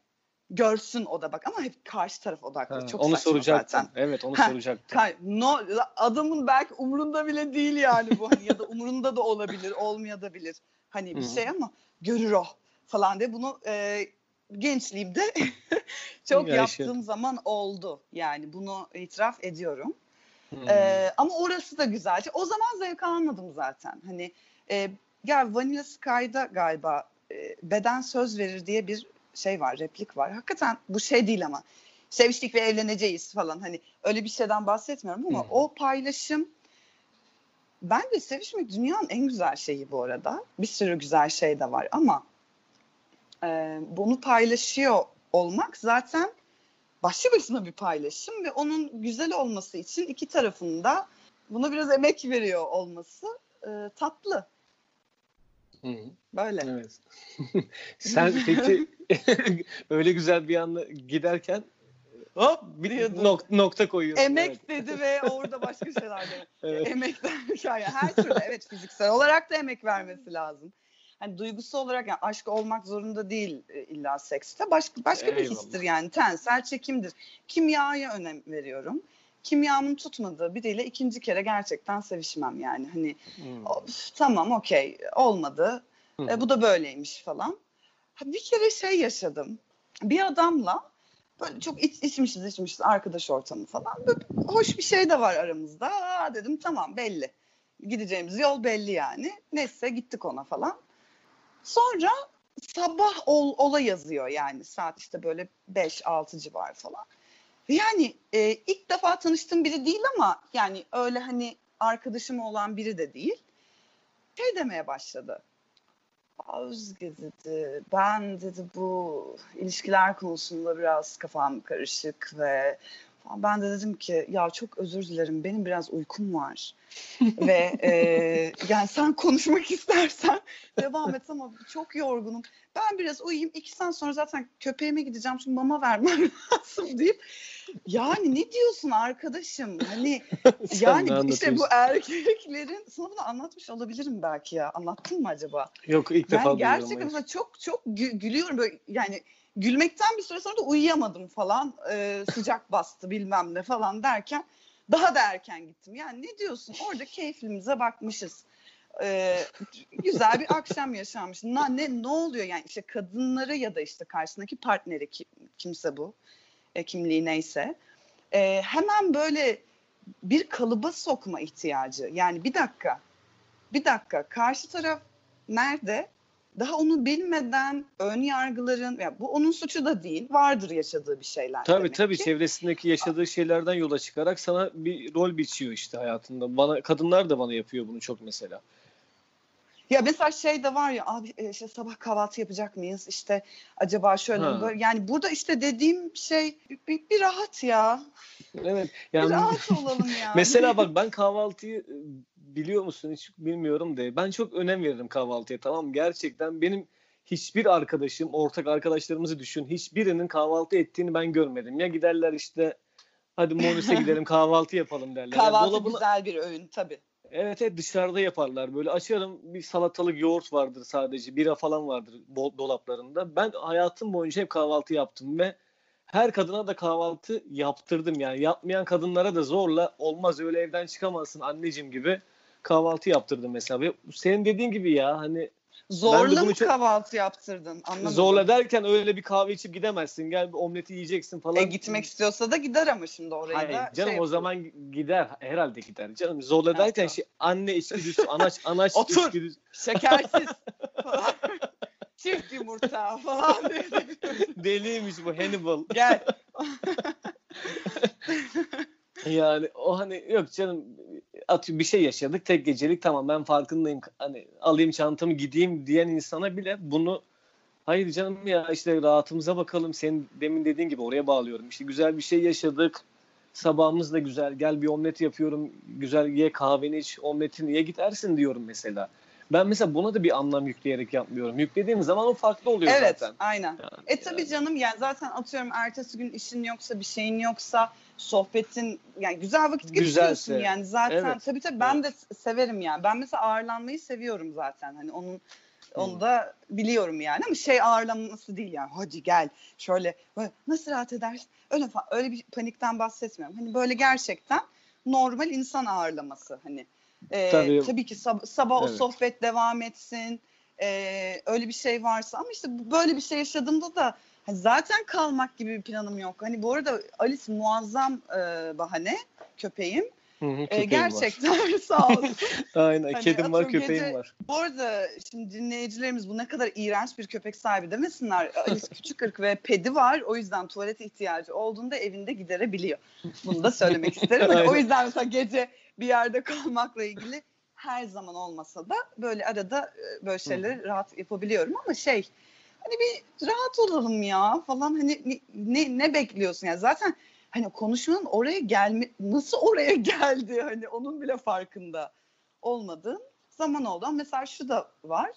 görsün o da bak ama hep karşı taraf odaklı. Ha, Çok onu soracaktım. zaten. Evet onu Ha, soracaktım. Kay- No, adamın belki umrunda bile değil yani bu hani ya da umrunda da olabilir, olmayabilir. Hani bir şey ama görür o falan diye bunu e, gençliğimde çok Yaşadım. yaptığım zaman oldu. Yani bunu itiraf ediyorum. Hmm. Ee, ama orası da güzel. O zaman zevk almadım zaten. Hani e, ya Vanilla Sky'da galiba e, beden söz verir diye bir şey var, replik var. Hakikaten bu şey değil ama seviştik ve evleneceğiz falan. Hani öyle bir şeyden bahsetmiyorum ama Hı. o paylaşım bence sevişmek dünyanın en güzel şeyi bu arada. Bir sürü güzel şey de var ama e, bunu paylaşıyor olmak zaten başlı başına bir paylaşım ve onun güzel olması için iki tarafında buna biraz emek veriyor olması e, tatlı. Hı. Böyle. Evet. Sen peki öyle güzel bir anda giderken hop bir nok- nokta koyuyorsun. Emek Evet. dedi ve orada başka şeyler de. Evet. Emek derken yani her türlü evet fiziksel olarak da emek vermesi lazım. Hani duygusu olarak yani aşk olmak zorunda değil e, illa sekste. Başka başka bir Eyvallah. histir yani tensel çekimdir. Kimyaya önem veriyorum. Kimyamın tutmadığı biriyle ikinci kere gerçekten sevişmem yani. Hani Hmm. Of, tamam okey olmadı. Hı E, bu da böyleymiş falan. Ha, bir kere şey yaşadım. Bir adamla böyle çok iç, içmişiz içmişiz arkadaş ortamı falan. Böyle hoş bir şey de var aramızda. Aa, dedim tamam belli. Gideceğimiz yol belli yani. Neyse gittik ona falan. Sonra sabah ol, ola yazıyor yani saat işte böyle 5-6 civarı falan. Yani e, ilk defa tanıştığım biri değil ama yani öyle hani arkadaşım olan biri de değil. Şey demeye başladı. Özge dedi, ben dedi bu ilişkiler konusunda biraz kafam karışık ve Ben de dedim ki ya çok özür dilerim benim biraz uykum var. Ve e, yani sen konuşmak istersen devam et ama çok yorgunum. Ben biraz uyuyayım. iki saat sonra zaten köpeğime gideceğim çünkü mama vermem lazım deyip yani ne diyorsun arkadaşım? Hani yani işte bu erkeklerin sana bunu anlatmış olabilirim belki ya. Anlattın mı acaba? Yok ilk ben defa gerçekten mesela çok çok gü- gülüyorum böyle yani gülmekten bir süre sonra da uyuyamadım falan. Ee, sıcak bastı bilmem ne falan derken daha da erken gittim. Yani ne diyorsun? Orada keyfimize bakmışız. Ee, güzel bir akşam yaşanmış. Na, ne ne oluyor yani işte kadınları ya da işte karşısındaki partneri kim, kimse bu e, kimliği neyse e, hemen böyle bir kalıba sokma ihtiyacı. Yani bir dakika bir dakika karşı taraf nerede? Daha onu bilmeden ön yargıların ya bu onun suçu da değil vardır yaşadığı bir şeyler. Tabii tabii ki. çevresindeki yaşadığı şeylerden yola çıkarak sana bir rol biçiyor işte hayatında. Bana kadınlar da bana yapıyor bunu çok mesela. Ya mesela şey de var ya abi e, işte sabah kahvaltı yapacak mıyız? İşte acaba şöyle ha. böyle yani burada işte dediğim şey bir, bir rahat ya. Evet. Yani, bir rahat olalım ya. mesela bak ben kahvaltıyı biliyor musun hiç bilmiyorum de ben çok önem veririm kahvaltıya tamam gerçekten benim hiçbir arkadaşım ortak arkadaşlarımızı düşün hiçbirinin kahvaltı ettiğini ben görmedim ya giderler işte hadi Monus'e gidelim kahvaltı yapalım derler. Kahvaltı yani dolabına... güzel bir öğün tabii. Evet evet dışarıda yaparlar. Böyle açarım bir salatalık yoğurt vardır sadece. Bira falan vardır dolaplarında. Ben hayatım boyunca hep kahvaltı yaptım ve her kadına da kahvaltı yaptırdım yani. Yapmayan kadınlara da zorla olmaz öyle evden çıkamazsın anneciğim gibi kahvaltı yaptırdım mesela. Senin dediğin gibi ya hani Zorla mı çok... kahvaltı yaptırdın? Anlamadım. Zorla derken öyle bir kahve içip gidemezsin. Gel bir omleti yiyeceksin falan. E gitmek istiyorsa da gider ama şimdi oraya Hayır, da. Canım şey o zaman gider. Herhalde gider. Canım zorla ha, derken şey anne içgüdüsü, anaç anaç Otur. içgüdüsü. Şekersiz falan. Çift yumurta falan. Deliymiş bu Hannibal. Gel. yani o hani yok canım atıyor bir şey yaşadık tek gecelik tamam ben farkındayım hani alayım çantamı gideyim diyen insana bile bunu hayır canım ya işte rahatımıza bakalım senin demin dediğin gibi oraya bağlıyorum işte güzel bir şey yaşadık sabahımız da güzel gel bir omlet yapıyorum güzel ye kahveni iç omletini ye gidersin diyorum mesela. Ben mesela buna da bir anlam yükleyerek yapmıyorum. Yüklediğim zaman o farklı oluyor evet, zaten. Evet aynen. Yani, e tabii yani. canım yani zaten atıyorum ertesi gün işin yoksa bir şeyin yoksa sohbetin yani güzel vakit geçiriyorsun yani zaten evet. tabii tabii ben evet. de severim yani. Ben mesela ağırlanmayı seviyorum zaten. Hani onun onu da biliyorum yani ama şey ağırlaması değil yani. Hadi gel şöyle nasıl rahat edersin? Öyle falan, öyle bir panikten bahsetmiyorum. Hani böyle gerçekten normal insan ağırlaması hani. E, tabii. tabii ki sab- sabah evet. o sohbet devam etsin. E, öyle bir şey varsa ama işte böyle bir şey yaşadığımda da zaten kalmak gibi bir planım yok. Hani bu arada Alice muazzam e, bahane köpeğim. Hı hı, e, gerçekten sağ olsun. Aynen hani kedim var köpeğim gece, var. Bu arada şimdi dinleyicilerimiz bu ne kadar iğrenç bir köpek sahibi demesinler. Alice küçük ırk ve pedi var. O yüzden tuvalet ihtiyacı olduğunda evinde giderebiliyor. Bunu da söylemek isterim. Hani o yüzden mesela gece bir yerde kalmakla ilgili her zaman olmasa da böyle arada e, böyle şeyleri Hı. rahat yapabiliyorum ama şey hani bir rahat olalım ya falan. Hani ne, ne bekliyorsun yani zaten hani konuşmanın oraya gelme nasıl oraya geldi? Hani onun bile farkında olmadığın zaman oldu. Ama mesela şu da var.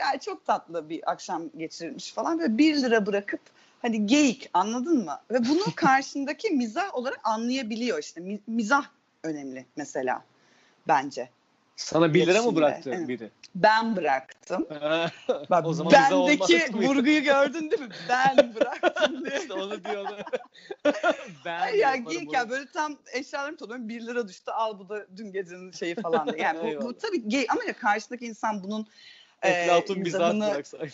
Yani çok tatlı bir akşam geçirilmiş falan. Böyle bir lira bırakıp hani geyik anladın mı? Ve bunu karşındaki mizah olarak anlayabiliyor işte. Mizah önemli mesela bence. Sana 1 lira mı bıraktı evet. biri? Ben bıraktım. Bak o zaman bendeki vurguyu gördün değil mi? Ben bıraktım diye. işte onu diyordu. ben ya giyken böyle tam eşyalarımı topluyorum 1 lira düştü al bu da dün gecenin şeyi falan diye. Yani bu, bu tabii gay ama ya karşıdaki insan bunun Eflatun mizahını bıraksaydı.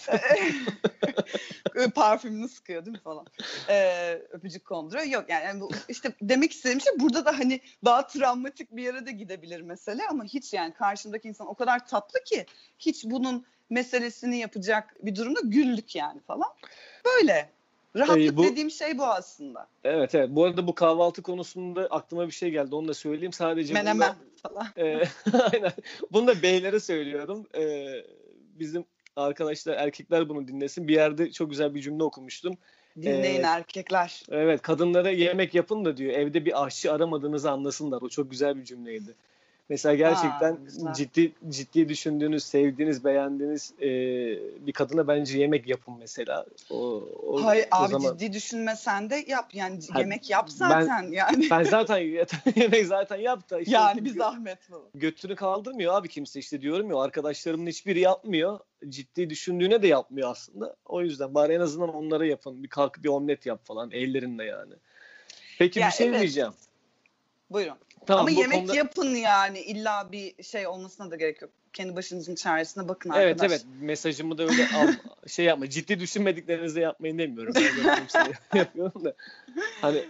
parfümünü sıkıyor değil mi falan. Ee, öpücük konduruyor. Yok yani, bu, işte demek istediğim şey burada da hani daha travmatik bir yere de gidebilir mesele ama hiç yani karşımdaki insan o kadar tatlı ki hiç bunun meselesini yapacak bir durumda güldük yani falan. Böyle. Rahatlık ee, bu, dediğim şey bu aslında. Evet evet. Bu arada bu kahvaltı konusunda aklıma bir şey geldi. Onu da söyleyeyim. Sadece Menemen falan. E, aynen. Bunu da beylere söylüyorum. E, bizim arkadaşlar erkekler bunu dinlesin. Bir yerde çok güzel bir cümle okumuştum. Dinleyin Ee, erkekler. Evet kadınlara yemek yapın da diyor evde bir aşçı aramadığınızı anlasınlar. O çok güzel bir cümleydi. Mesela gerçekten güzel. ciddi ciddi düşündüğünüz, sevdiğiniz, beğendiğiniz e, bir kadına bence yemek yapın mesela. O, o, Hayır o abi zaman ciddi düşünmesen de yap yani Ha, yemek yap zaten yani. ben zaten yemek zaten yap da işte yani bir zahmet bu. götünü kaldırmıyor abi kimse işte diyorum ya arkadaşlarımın hiçbiri yapmıyor. Ciddi düşündüğüne de yapmıyor aslında. O yüzden bari en azından onlara yapın. Bir kalk bir omlet yap falan ellerinle yani. Peki Ya bir şey evet. diyeceğim. Buyurun. Tamam, Ama yemek konuda- yapın yani illa bir şey olmasına da gerek yok. Kendi başınızın çaresine bakın Evet arkadaş. evet mesajımı da öyle al, şey yapma ciddi düşünmediklerinizi yapmayın demiyorum. Şeyi yapıyorum da. Hani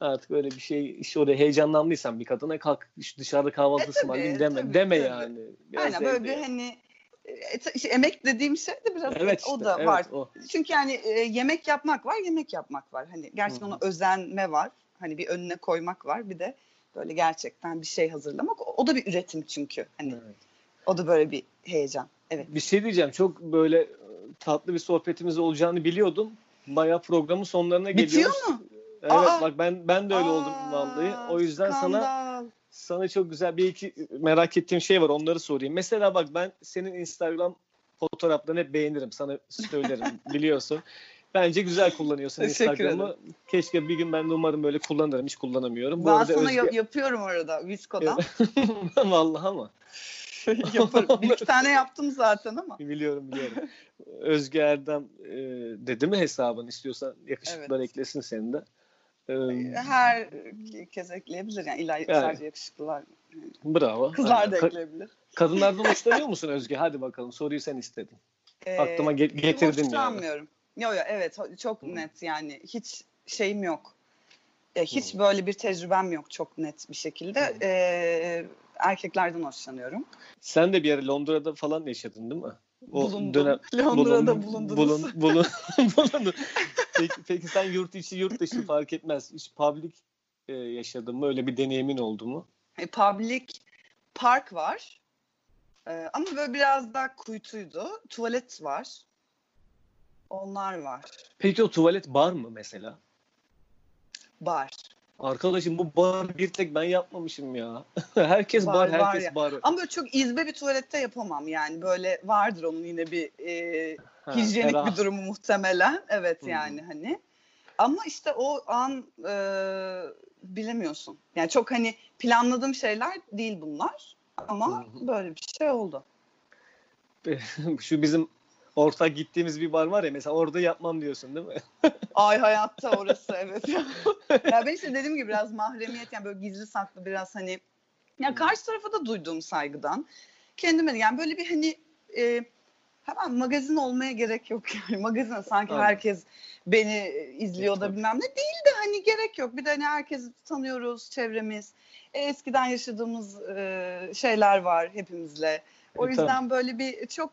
artık öyle bir şey işte orada heyecanlandıysan bir kadına kalk dışarıda kahvaltı E, ısmarlayayım deme. tabii, deme tabii. yani. Biraz Aynen böyle bir hani e, işte emek dediğim şey de biraz Evet o işte, da evet, var. o. Çünkü yani e, yemek yapmak var, yemek yapmak var. Hani gerçekten Hı hı. ona özenme var. Hani bir önüne koymak var. Bir de böyle gerçekten bir şey hazırlamak. O, da bir üretim çünkü. Hani Evet. o da böyle bir heyecan. Evet. Bir şey diyeceğim. Çok böyle e, tatlı bir sohbetimiz olacağını biliyordum. Bayağı programın sonlarına Bitiyor geliyoruz. mu? Evet Aa! bak ben ben de öyle oldum Aa, vallahi. O yüzden sana skandal. sana çok güzel bir iki merak ettiğim şey var. Onları sorayım. Mesela bak ben senin Instagram fotoğraflarını hep beğenirim. Sana söylerim biliyorsun. Bence güzel kullanıyorsun Teşekkür Instagram'ı. Keşke bir gün ben de umarım böyle kullanırım. Hiç kullanamıyorum. Bu Ben arada sana Özge... ya- yapıyorum orada Visco'dan. Vallahi ama. Yaparım. Bir iki tane yaptım zaten ama. Biliyorum biliyorum. Özge Erdem e, dedi mi hesabın istiyorsan yakışıklar Evet. eklesin senin de. E, Her kez ekleyebilir yani illa sadece yakışıklılar. bravo. Kızlar da ekleyebilir. Kadınlardan hoşlanıyor musun Özge? Hadi bakalım soruyu sen istedin. Ee, Aklıma ge- getirdin yani. Hoşlanmıyorum. Yo yo evet çok net yani hiç şeyim yok. E, hiç Hı. böyle bir tecrübem yok çok net bir şekilde. Ee, erkeklerden hoşlanıyorum. Sen de bir ara Londra'da falan yaşadın değil mi? Bulundum. Londra'da bulun- bulundunuz. Bulun, bulun, bulundun. Peki, peki sen yurt içi yurt dışı fark etmez. Hiç public e, yaşadın mı? Öyle bir deneyimin oldu mu? E, public park var. Ee, ama böyle biraz daha kuytuydu. Tuvalet var. Onlar var. Peki o tuvalet bar mı mesela? Bar. Arkadaşım bu bar bir tek ben yapmamışım ya. herkes bar, var herkes ya. bar. Ama böyle çok izbe bir tuvalette yapamam yani. Böyle vardır onun yine bir e, Ha, hijyenik ferah. bir durumu muhtemelen. Evet Hı. yani hani. Ama işte o an e, bilemiyorsun. Yani çok hani planladığım şeyler değil bunlar. Ama hı. böyle bir şey oldu. Şu bizim ortak gittiğimiz bir bar var ya mesela orada yapmam diyorsun değil mi? Ay hayatta orası evet. ya ben işte dediğim gibi biraz mahremiyet yani böyle gizli saklı biraz hani ya karşı tarafa da duyduğum saygıdan kendime yani böyle bir hani e, hemen magazin olmaya gerek yok yani magazin sanki Anladım. herkes beni izliyor da Tabii. bilmem ne değil de hani gerek yok bir de hani herkes tanıyoruz çevremiz E, eskiden yaşadığımız e, şeyler var hepimizle o E, yüzden tabii. böyle bir çok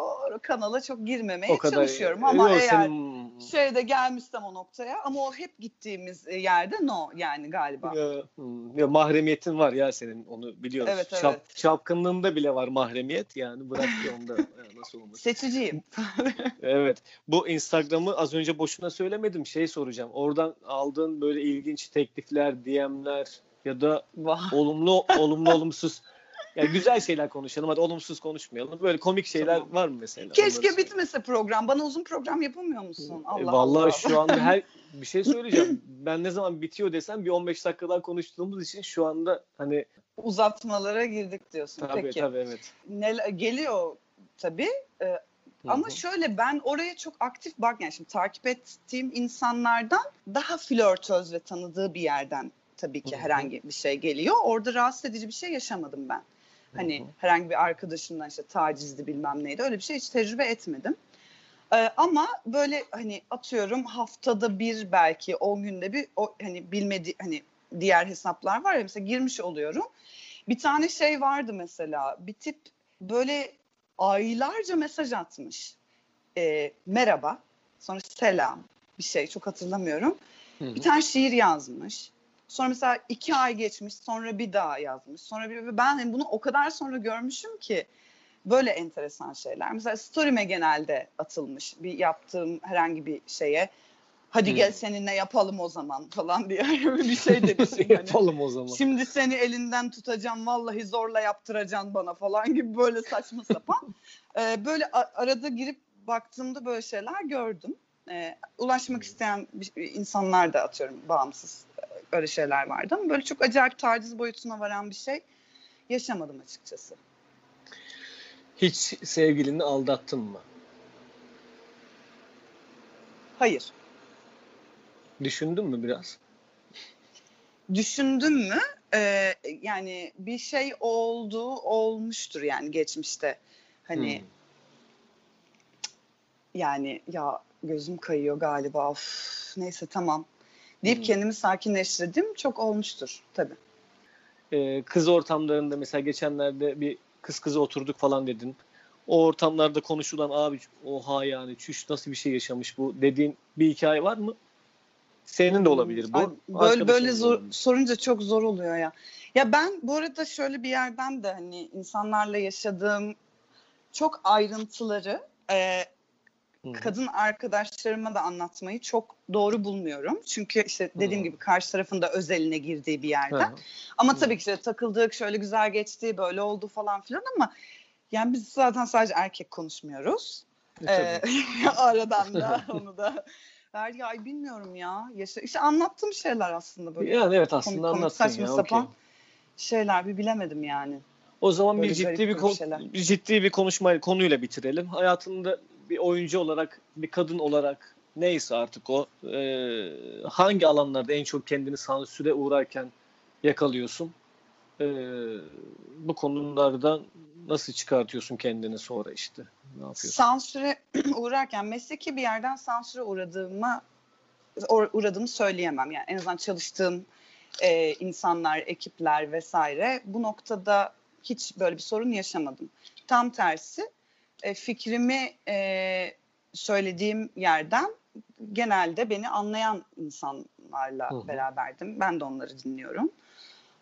o kanala çok girmemeye o kadar. çalışıyorum ama eğer senin- şeyde gelmişsem o noktaya ama o hep gittiğimiz e, yerde no yani galiba. Ya, hmm, ya mahremiyetin var ya senin onu biliyoruz. Evet, evet. çapkınlığında bile var mahremiyet yani bırak ki onda ya nasıl olmuş. Seçiciyim. Evet. Bu Instagram'ı az önce boşuna söylemedim. Şey soracağım. Oradan aldığın böyle ilginç teklifler, DM'ler ya da olumlu olumlu olumsuz ya güzel şeyler konuşalım. Hadi olumsuz konuşmayalım. Böyle komik şeyler Tamam. var mı mesela? Onları Keşke söyle. bitmese program. Bana uzun program yapamıyor musun? E, Allah Vallahi Allah. şu anda her bir şey söyleyeceğim. Ben ne zaman bitiyor desem bir 15 dakikadan konuştuğumuz için şu anda hani uzatmalara girdik diyorsun. tabii Peki. tabii evet. Neler, geliyor tabii. Ee, ama Hı hı. şöyle ben oraya çok aktif bak yani şimdi takip ettiğim insanlardan daha flörtöz ve tanıdığı bir yerden tabii ki Hı hı. herhangi bir şey geliyor. Orada rahatsız edici bir şey yaşamadım ben. Hani herhangi bir arkadaşımdan işte tacizdi bilmem neydi öyle bir şey hiç tecrübe etmedim. Ee, ama böyle hani atıyorum haftada bir belki 10 günde bir o hani bilmedi hani diğer hesaplar var ya mesela girmiş oluyorum. Bir tane şey vardı mesela bir tip böyle aylarca mesaj atmış. Ee, merhaba sonra selam bir şey çok hatırlamıyorum. Hı hı. Bir tane şiir yazmış. Sonra mesela iki ay geçmiş sonra bir daha yazmış. Sonra bir, ben hani bunu o kadar sonra görmüşüm ki böyle enteresan şeyler. Mesela story'me genelde atılmış bir yaptığım herhangi bir şeye. Hadi Hmm. gel seninle yapalım o zaman falan diye bir şey demişim. hani. Yapalım o zaman. Şimdi seni elinden tutacağım vallahi zorla yaptıracaksın bana falan gibi böyle saçma sapan. Ee, böyle arada girip baktığımda böyle şeyler gördüm. Ee, ulaşmak isteyen bir- insanlar da atıyorum bağımsız öyle şeyler vardı ama böyle çok acayip taciz boyutuna varan bir şey yaşamadım açıkçası. Hiç sevgilini aldattın mı? Hayır. Düşündün mü biraz? Düşündüm mü? Ee, yani bir şey oldu, olmuştur yani geçmişte. Hani Hmm. yani ya gözüm kayıyor galiba. Of, neyse tamam. Deyip Hmm. kendimi sakinleştirdim. Çok olmuştur tabii. Ee, kız ortamlarında mesela geçenlerde bir kız kıza oturduk falan dedin. O ortamlarda konuşulan abi oha yani çüş nasıl bir şey yaşamış bu dediğin bir hikaye var mı? Senin de olabilir bu. Ay, böyle böyle zor, olabilir. sorunca çok zor oluyor ya. Ya ben bu arada şöyle bir yerden de hani insanlarla yaşadığım çok ayrıntıları e, Hı. kadın arkadaşlarıma da anlatmayı çok doğru bulmuyorum. Çünkü işte dediğim Hı. gibi karşı tarafın da özeline girdiği bir yerde. Hı. Ama tabii ki işte takıldık, şöyle güzel geçti, böyle oldu falan filan ama yani biz zaten sadece erkek konuşmuyoruz. E. Ee, aradan da onu da ver ya ay bilmiyorum ya. Yaşa, işte anlattığım şeyler aslında böyle yani evet aslında komik, komik, anlatsın saçma ya. sapan okey. şeyler bir bilemedim yani. O zaman bir Böyle ciddi bir, kon- şeyler. bir ciddi bir konuşma konuyla bitirelim. Hayatında bir oyuncu olarak, bir kadın olarak neyse artık o e, hangi alanlarda en çok kendini sansüre uğrarken yakalıyorsun? E, bu konulardan nasıl çıkartıyorsun kendini sonra işte? Ne yapıyorsun? Sansüre uğrarken mesleki bir yerden sansüre uğradığıma uğ- uğradığımı söyleyemem. Yani en azından çalıştığım e, insanlar, ekipler vesaire bu noktada hiç böyle bir sorun yaşamadım. Tam tersi e, fikrimi e, söylediğim yerden genelde beni anlayan insanlarla Hı hı. beraberdim. Ben de onları dinliyorum.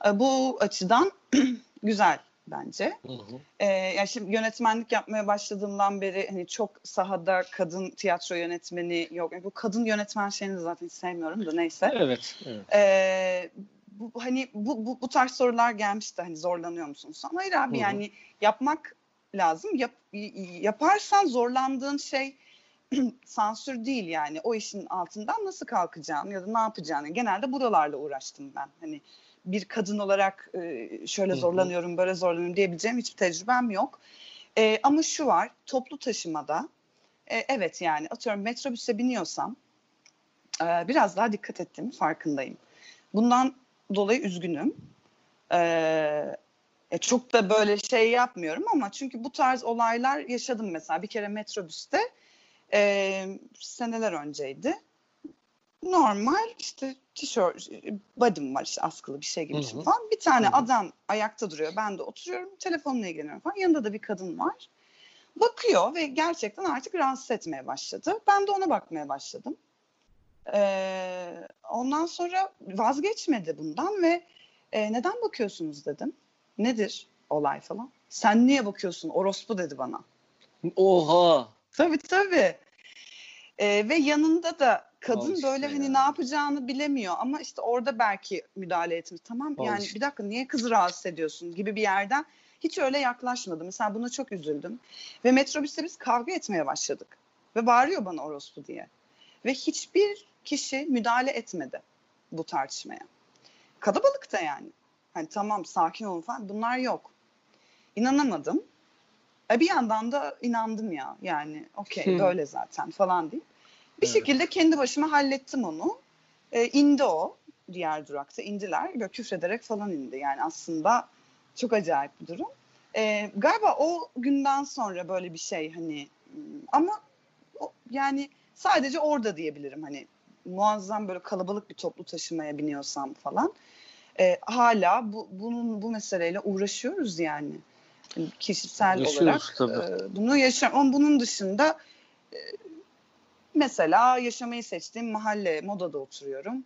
E, bu açıdan güzel bence. Hı hı. Ee, ya şimdi yönetmenlik yapmaya başladığımdan beri hani çok sahada kadın tiyatro yönetmeni yok. Yani bu kadın yönetmen şeyini zaten sevmiyorum da neyse. Evet, evet. Ee, bu, hani bu, bu, bu tarz sorular gelmişti hani zorlanıyor musun? Sonra hayır abi Hı hı. yani yapmak lazım. Yap, yaparsan zorlandığın şey sansür değil yani. O işin altından nasıl kalkacağını ya da ne yapacağını. Genelde buralarla uğraştım ben. Hani bir kadın olarak e, şöyle zorlanıyorum, böyle zorlanıyorum diyebileceğim hiçbir tecrübem yok. E, ama şu var, toplu taşımada e, evet yani atıyorum metrobüse biniyorsam e, biraz daha dikkat ettiğimi farkındayım. Bundan dolayı üzgünüm. E, e, çok da böyle şey yapmıyorum ama çünkü bu tarz olaylar yaşadım mesela. Bir kere metrobüste e, seneler önceydi. Normal işte tişört, body'm var işte askılı bir şey gibi Hı düşün hı. falan. Bir tane Hı hı. adam ayakta duruyor. Ben de oturuyorum. Telefonla ilgileniyorum falan. Yanında da bir kadın var. Bakıyor ve gerçekten artık rahatsız etmeye başladı. Ben de ona bakmaya başladım. Ee, ondan sonra vazgeçmedi bundan ve e, neden bakıyorsunuz dedim. Nedir olay falan. Sen niye bakıyorsun orospu dedi bana. Oha! Tabii tabii. Ee, ve yanında da kadın işte böyle hani ya. ne yapacağını bilemiyor ama işte orada belki müdahale etmiş. Tamam Al yani bir dakika niye kızı rahatsız ediyorsun gibi bir yerden hiç öyle yaklaşmadı. Mesela buna çok üzüldüm. Ve metrobüste biz kavga etmeye başladık. Ve bağırıyor bana orospu diye. Ve hiçbir kişi müdahale etmedi bu tartışmaya. Kalabalık da yani. Hani tamam sakin olun falan bunlar yok. İnanamadım. E bir yandan da inandım ya yani okey böyle zaten falan deyip. Bir Evet. şekilde kendi başıma hallettim onu. E, indi o diğer durakta indiler böyle küfrederek falan indi. Yani aslında çok acayip bir durum. E, galiba o günden sonra böyle bir şey hani ama o- yani sadece orada diyebilirim hani muazzam böyle kalabalık bir toplu taşımaya biniyorsam falan. E, hala bu, bunun bu meseleyle uğraşıyoruz yani. Kişisel Yaşıyoruz olarak tabii. e, bunu yaşam ama bunun dışında e, mesela yaşamayı seçtiğim mahalle modada oturuyorum.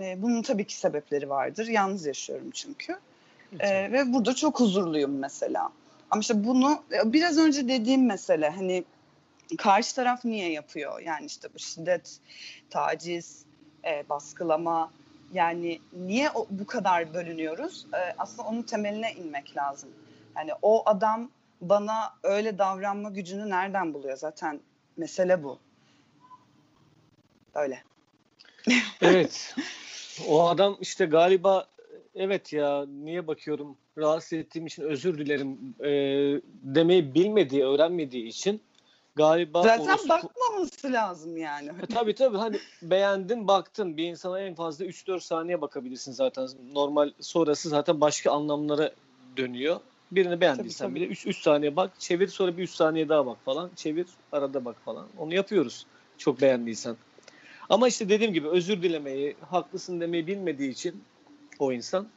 E, bunun tabii ki sebepleri vardır. Yalnız yaşıyorum çünkü. E, ve burada çok huzurluyum mesela. Ama işte bunu e, biraz önce dediğim mesele hani karşı taraf niye yapıyor? Yani işte bu şiddet, taciz, e, baskılama yani niye o, bu kadar bölünüyoruz? E, aslında onun temeline inmek lazım. Yani o adam bana öyle davranma gücünü nereden buluyor? Zaten mesele bu. Öyle. Evet. O adam işte galiba evet ya niye bakıyorum rahatsız ettiğim için özür dilerim e, demeyi bilmediği, öğrenmediği için galiba Zaten orospu- bakmaması lazım yani. E, tabii tabii hani beğendin baktın bir insana en fazla 3-4 saniye bakabilirsin zaten. Normal sonrası zaten başka anlamlara dönüyor. Birini beğendiysen Tabii, bile 3 3 saniye bak, çevir sonra bir 3 saniye daha bak falan. Çevir, arada bak falan. Onu yapıyoruz. Çok beğendiysen. Ama işte dediğim gibi özür dilemeyi, haklısın demeyi bilmediği için o insan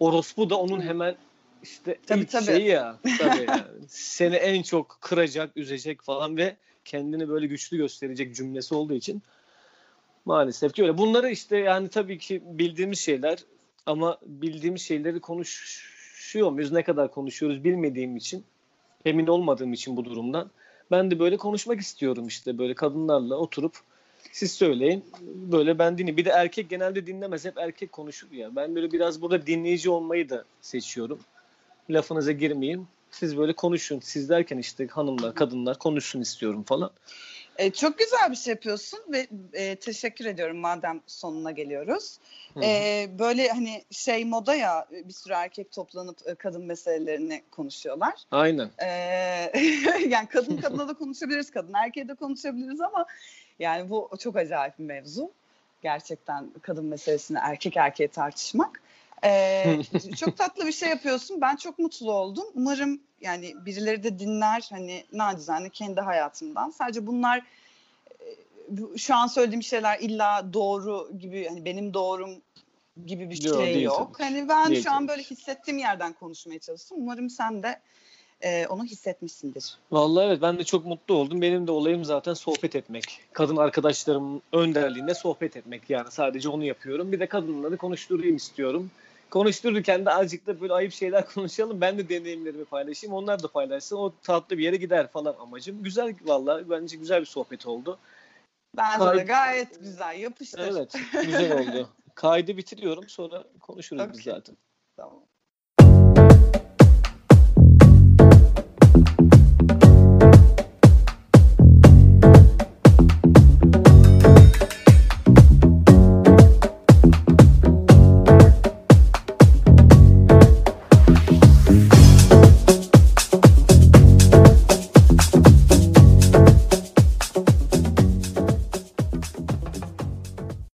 orospu da onun hemen işte Tabii, ilk tabii. şeyi ya. Tabii yani. Seni en çok kıracak, üzecek falan ve kendini böyle güçlü gösterecek cümlesi olduğu için maalesef ki öyle. Bunları işte yani tabii ki bildiğimiz şeyler ama bildiğimiz şeyleri konuşuyor muyuz? Ne kadar konuşuyoruz bilmediğim için, emin olmadığım için bu durumdan. Ben de böyle konuşmak istiyorum işte böyle kadınlarla oturup siz söyleyin böyle ben dinleyeyim. Bir de erkek genelde dinlemez hep erkek konuşur ya. Ben böyle biraz burada dinleyici olmayı da seçiyorum. Lafınıza girmeyeyim. Siz böyle konuşun. Siz derken işte hanımlar, kadınlar konuşsun istiyorum falan. E, çok güzel bir şey yapıyorsun ve e, teşekkür ediyorum madem sonuna geliyoruz. Hı. E, böyle hani şey moda ya bir sürü erkek toplanıp e, kadın meselelerini konuşuyorlar. Aynen. E, yani kadın kadına da konuşabiliriz, kadın erkeğe de konuşabiliriz ama yani bu çok acayip bir mevzu. Gerçekten kadın meselesini erkek erkeğe tartışmak. E, çok tatlı bir şey yapıyorsun. Ben çok mutlu oldum. Umarım yani birileri de dinler hani nacizane kendi hayatımdan. Sadece bunlar bu- şu an söylediğim şeyler illa doğru gibi hani benim doğrum gibi bir Yok, şey yok. ki. Hani ben Değil şu an böyle hissettiğim yerden konuşmaya çalıştım. Umarım sen de e, onu hissetmişsindir. Vallahi evet ben de çok mutlu oldum. Benim de olayım zaten sohbet etmek. Kadın arkadaşlarımın önderliğinde sohbet etmek yani sadece onu yapıyorum. Bir de kadınları konuşturayım istiyorum. Konuştururken de azıcık da böyle ayıp şeyler konuşalım. Ben de deneyimlerimi paylaşayım. Onlar da paylaşsın. O tatlı bir yere gider falan amacım. Güzel vallahi bence güzel bir sohbet oldu. Bence de Harika. gayet güzel yapıştır. Evet güzel oldu. Kaydı bitiriyorum sonra konuşuruz biz Okey. zaten. Tamam.